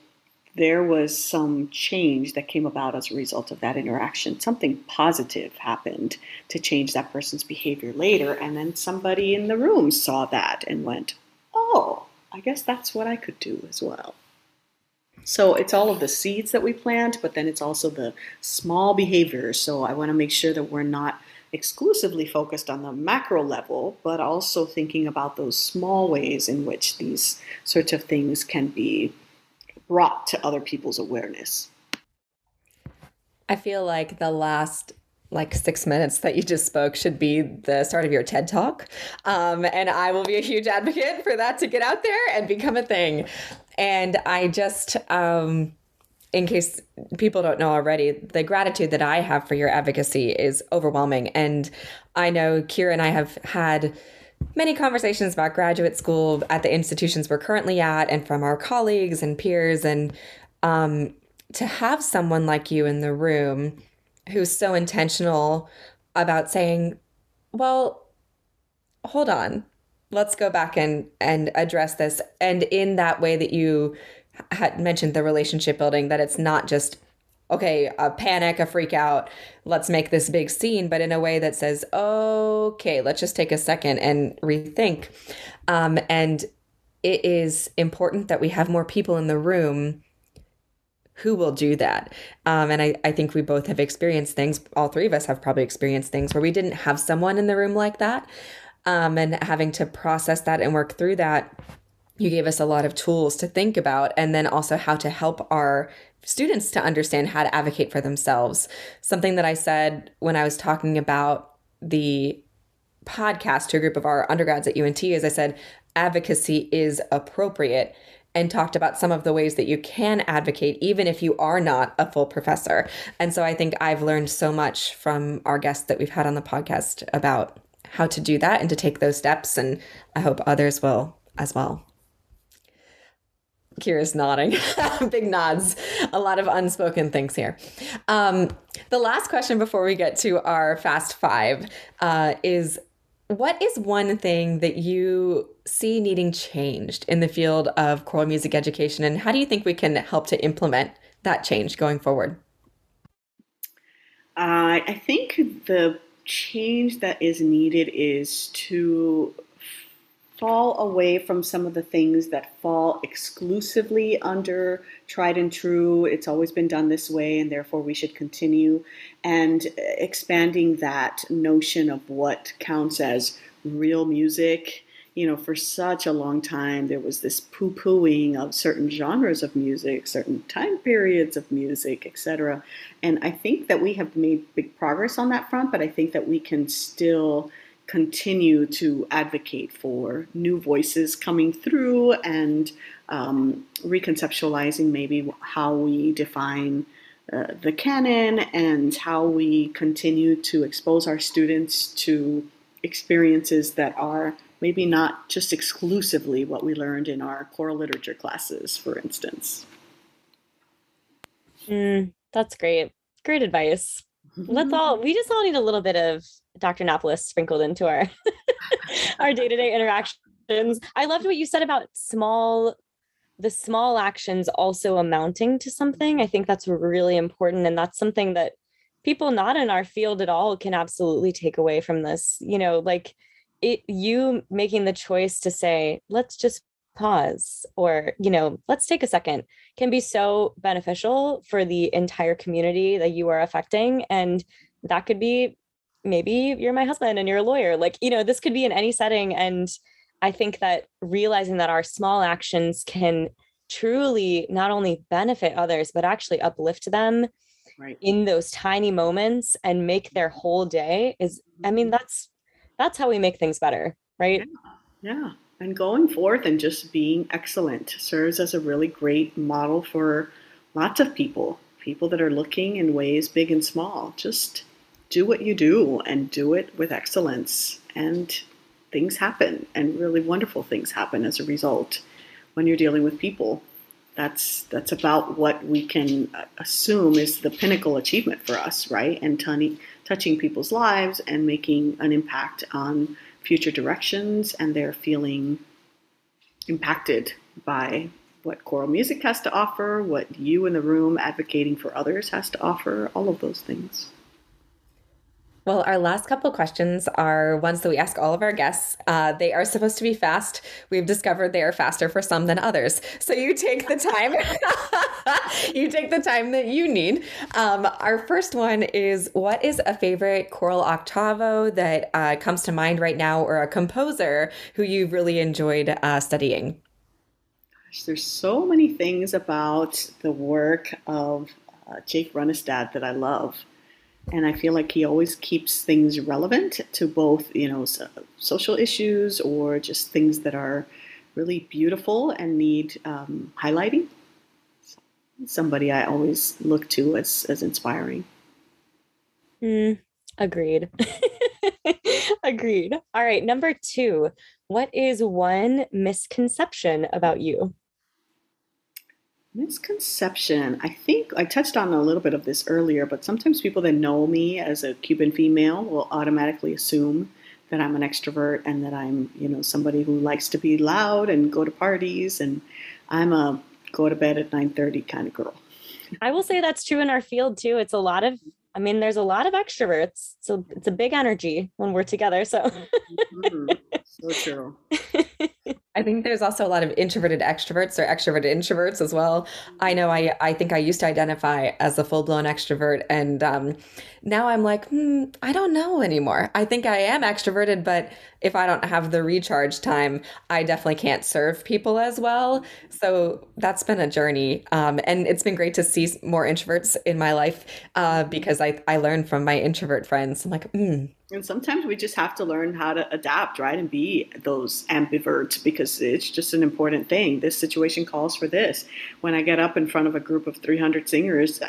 there was some change that came about as a result of that interaction. Something positive happened to change that person's behavior later. And then somebody in the room saw that and went, oh, I guess that's what I could do as well. So it's all of the seeds that we plant, but then it's also the small behaviors. So I want to make sure that we're not exclusively focused on the macro level, but also thinking about those small ways in which these sorts of things can be brought to other people's awareness. I feel like the last like six minutes that you just spoke should be the start of your TED talk. Um, and I will be a huge advocate for that to get out there and become a thing. And I just, um, in case people don't know already, the gratitude that I have for your advocacy is overwhelming. And I know Kyra and I have had many conversations about graduate school at the institutions we're currently at and from our colleagues and peers. And um, to have someone like you in the room who's so intentional about saying, well, hold on, let's go back and, and address this. And in that way that you had mentioned the relationship building, that it's not just okay, a panic, a freak out, let's make this big scene, but in a way that says, okay, let's just take a second and rethink. Um, and it is important that we have more people in the room who will do that. Um, and I, I think we both have experienced things, all three of us have probably experienced things where we didn't have someone in the room like that. Um, and having to process that and work through that you gave us a lot of tools to think about and then also how to help our students to understand how to advocate for themselves. Something that I said when I was talking about the podcast to a group of our undergrads at UNT is I said advocacy is appropriate and talked about some of the ways that you can advocate even if you are not a full professor. And so I think I've learned so much from our guests that we've had on the podcast about how to do that and to take those steps and I hope others will as well. Kyra's nodding, *laughs* big nods, a lot of unspoken things here. Um, the last question before we get to our fast five uh, is what is one thing that you see needing changed in the field of choral music education, and how do you think we can help to implement that change going forward? Uh, I think the change that is needed is to fall away from some of the things that fall exclusively under tried and true. It's always been done this way, and therefore we should continue. And expanding that notion of what counts as real music. You know, for such a long time, there was this poo pooing of certain genres of music, certain time periods of music, etc. And I think that we have made big progress on that front, but I think that we can still continue to advocate for new voices coming through and um, reconceptualizing maybe how we define uh, the canon and how we continue to expose our students to experiences that are maybe not just exclusively what we learned in our choral literature classes, for instance. Mm, that's great. Great advice. Let's *laughs* all, we just all need a little bit of Dr. Nápoles sprinkled into our *laughs* our day-to-day interactions. I loved what you said about small the small actions also amounting to something. I think that's really important and that's something that people not in our field at all can absolutely take away from this. You know, like it you making the choice to say, let's just pause or you know let's take a second can be so beneficial for the entire community that you are affecting and that could be maybe you're my husband and you're a lawyer like you know this could be in any setting and i think that realizing that our small actions can truly not only benefit others but actually uplift them right. in those tiny moments and make their whole day is i mean mm-hmm. that's that's how we make things better right yeah, yeah. and going forth and just being excellent serves as a really great model for lots of people people that are looking in ways big and small just do what you do and do it with excellence. And things happen, and really wonderful things happen as a result when you're dealing with people. That's that's about what we can uh, assume is the pinnacle achievement for us, right? And t- touching people's lives and making an impact on future directions, and they're feeling impacted by what choral music has to offer, what you in the room advocating for others has to offer, all of those things. Well, our last couple questions are ones that we ask all of our guests. Uh, they are supposed to be fast. We've discovered they are faster for some than others. So you take the time. *laughs* you take the time that you need. Um, our first one is: What is a favorite choral octavo that uh, comes to mind right now, or a composer who you've really enjoyed uh, studying? Gosh, there's so many things about the work of uh, Jake Runestad that I love and I feel like he always keeps things relevant to both, you know, so, social issues or just things that are really beautiful and need um, highlighting. Somebody I always look to as as inspiring. Mm, agreed. *laughs* agreed. All right, number two. What is one misconception about you? Misconception. I think I touched on a little bit of this earlier, but sometimes people that know me as a Cuban female will automatically assume that I'm an extrovert and that I'm, you know, somebody who likes to be loud and go to parties and I'm a go to bed at 9:30 kind of girl. I will say that's true in our field too. It's a lot of I mean, there's a lot of extroverts. So it's a big energy when we're together. So mm-hmm. so true. *laughs* I think there's also a lot of introverted extroverts or extroverted introverts as well. I know I I think I used to identify as a full blown extrovert, and um, now I'm like, hmm, I don't know anymore. I think I am extroverted, but if I don't have the recharge time, I definitely can't serve people as well. So that's been a journey, um, and it's been great to see more introverts in my life uh, because I I learned from my introvert friends. I'm like, hmm and sometimes we just have to learn how to adapt, right? And be those ambiverts because it's just an important thing. This situation calls for this. When I get up in front of a group of 300 singers,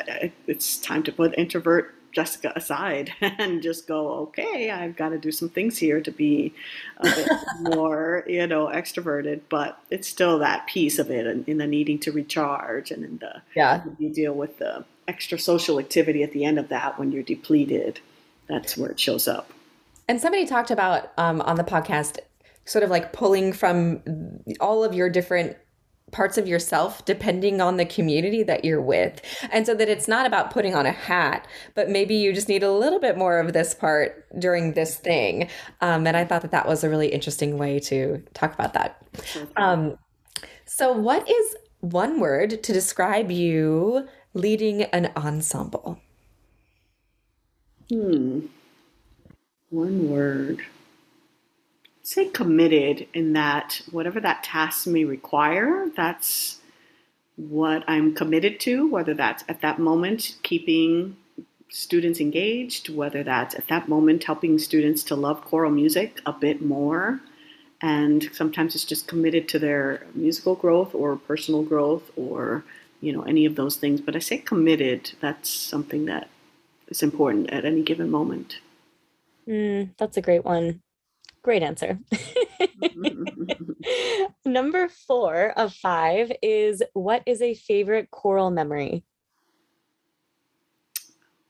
it's time to put introvert Jessica aside *laughs* and just go, okay, I've got to do some things here to be a bit *laughs* more, you know, extroverted. But it's still that piece of it in, in the needing to recharge and in the, yeah, you deal with the extra social activity at the end of that when you're depleted that's where it shows up. And somebody talked about um, on the podcast, sort of like pulling from all of your different parts of yourself depending on the community that you're with. And so that it's not about putting on a hat, but maybe you just need a little bit more of this part during this thing. Um, and I thought that that was a really interesting way to talk about that. Um, so, what is one word to describe you leading an ensemble? Hmm. One word. Say committed in that whatever that task may require, that's what I'm committed to, whether that's at that moment keeping students engaged, whether that's at that moment helping students to love choral music a bit more. And sometimes it's just committed to their musical growth or personal growth or, you know, any of those things. But I say committed, that's something that is important at any given moment. Mm, that's a great one. Great answer. *laughs* Number four of five is what is a favorite choral memory?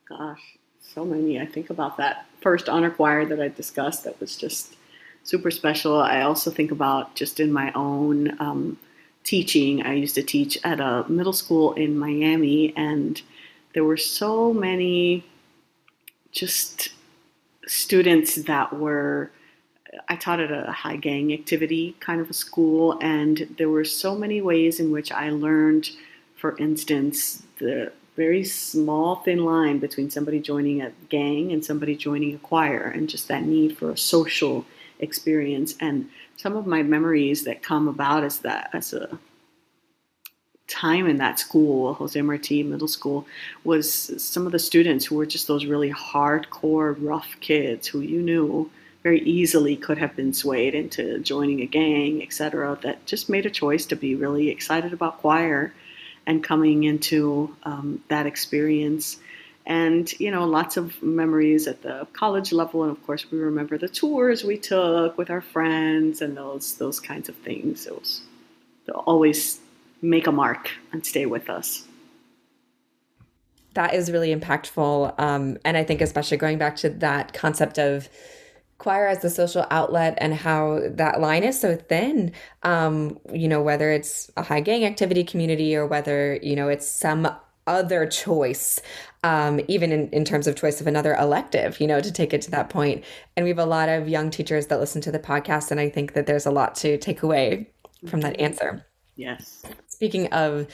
Gosh, so many. I think about that first honor choir that I discussed that was just super special. I also think about just in my own um, teaching. I used to teach at a middle school in Miami, and there were so many just students that were I taught at a high gang activity kind of a school, and there were so many ways in which I learned, for instance, the very small, thin line between somebody joining a gang and somebody joining a choir, and just that need for a social experience. And some of my memories that come about as that as a time in that school, Jose Marti Middle School, was some of the students who were just those really hardcore, rough kids who you knew very easily could have been swayed into joining a gang, etc. That just made a choice to be really excited about choir and coming into um, that experience. And you know, lots of memories at the college level, and of course, we remember the tours we took with our friends and those those kinds of things. It was always make a mark and stay with us. That is really impactful. Um, and I think, especially going back to that concept of choir as the social outlet and how that line is so thin um, you know whether it's a high gang activity community or whether you know it's some other choice um, even in, in terms of choice of another elective you know to take it to that point. point and we have a lot of young teachers that listen to the podcast and i think that there's a lot to take away from that answer yes speaking of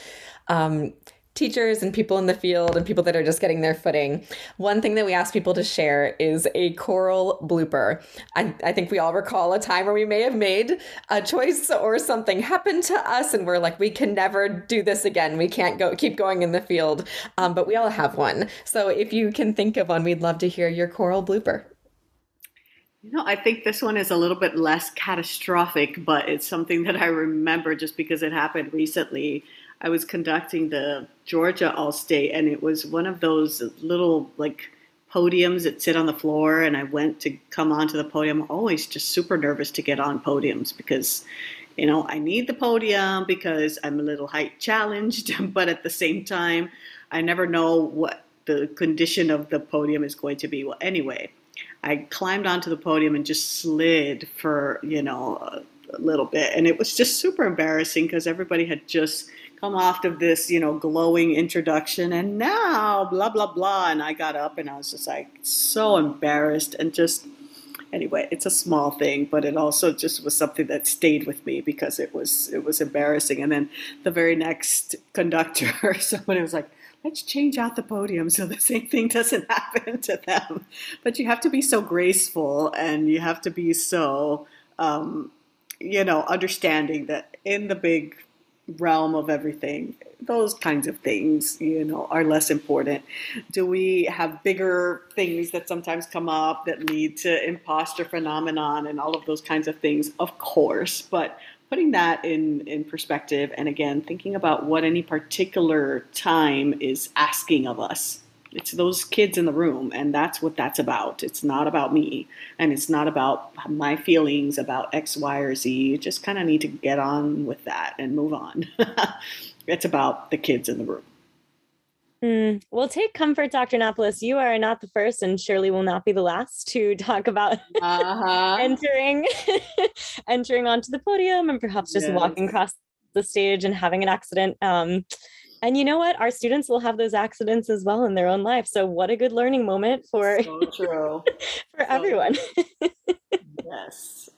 um, teachers and people in the field and people that are just getting their footing, one thing that we ask people to share is a choral blooper. I, I think we all recall a time where we may have made a choice or something happened to us and we're like, we can never do this again. We can't go keep going in the field. Um, but we all have one. So if you can think of one, we'd love to hear your choral blooper. You know, I think this one is a little bit less catastrophic, but it's something that I remember just because it happened recently. I was conducting the Georgia All State, and it was one of those little like podiums that sit on the floor. And I went to come onto the podium. Always just super nervous to get on podiums because, you know, I need the podium because I'm a little height challenged, *laughs* but at the same time, I never know what the condition of the podium is going to be. Well, anyway, I climbed onto the podium and just slid for you know a, a little bit, and it was just super embarrassing because everybody had just come off of this, you know, glowing introduction, and now blah blah blah. And I got up and I was just like so embarrassed and just anyway, it's a small thing, but it also just was something that stayed with me because it was it was embarrassing. And then the very next conductor, or *laughs* somebody was like, "Let's change out the podium so the same thing doesn't *laughs* happen to them." But you have to be so graceful and you have to be so, um, you know, understanding that in the big realm of everything those kinds of things you know are less important do we have bigger things that sometimes come up that lead to imposter phenomenon and all of those kinds of things of course but putting that in in perspective and again thinking about what any particular time is asking of us it's those kids in the room, and that's what that's about. It's not about me, and it's not about my feelings about X, Y, or Z. You just kind of need to get on with that and move on. *laughs* it's about the kids in the room. Mm, well, take comfort, Dr. Nápoles. You are not the first, and surely will not be the last to *laughs* talk about uh-huh. entering, *laughs* entering onto the podium, and perhaps just yes. walking across the stage and having an accident. Um, and you know what? Our students will have those accidents as well in their own life. So what a good learning moment for so true. *laughs* for so everyone. yes.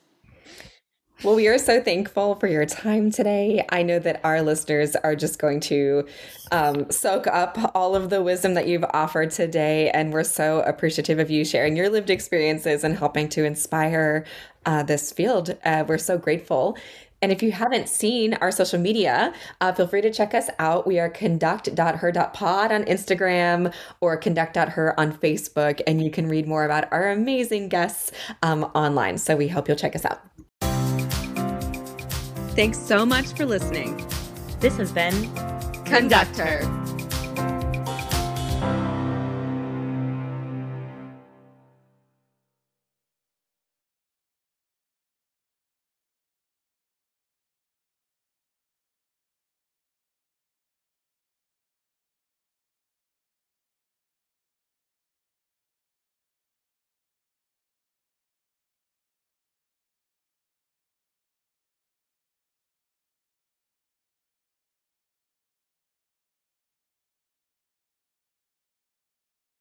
Well, we are so thankful for your time today. I know that our listeners are just going to um, soak up all of the wisdom that you've offered today. And we're so appreciative of you sharing your lived experiences and helping to inspire uh, this field. Uh, we're so grateful. And if you haven't seen our social media, uh, feel free to check us out. We are conduct.her.pod on Instagram or conduct.her on Facebook, and you can read more about our amazing guests um, online. So we hope you'll check us out. Thanks so much for listening. This has been Conduct(her).